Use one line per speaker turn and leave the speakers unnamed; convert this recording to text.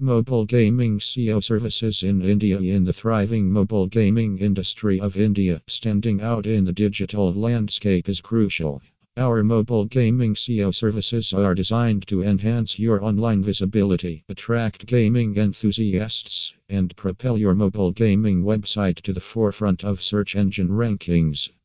Mobile gaming SEO services in India In the thriving mobile gaming industry of India, standing out in the digital landscape is crucial. Our mobile gaming SEO services are designed to enhance your online visibility, attract gaming enthusiasts, and propel your mobile gaming website to the forefront of search engine rankings.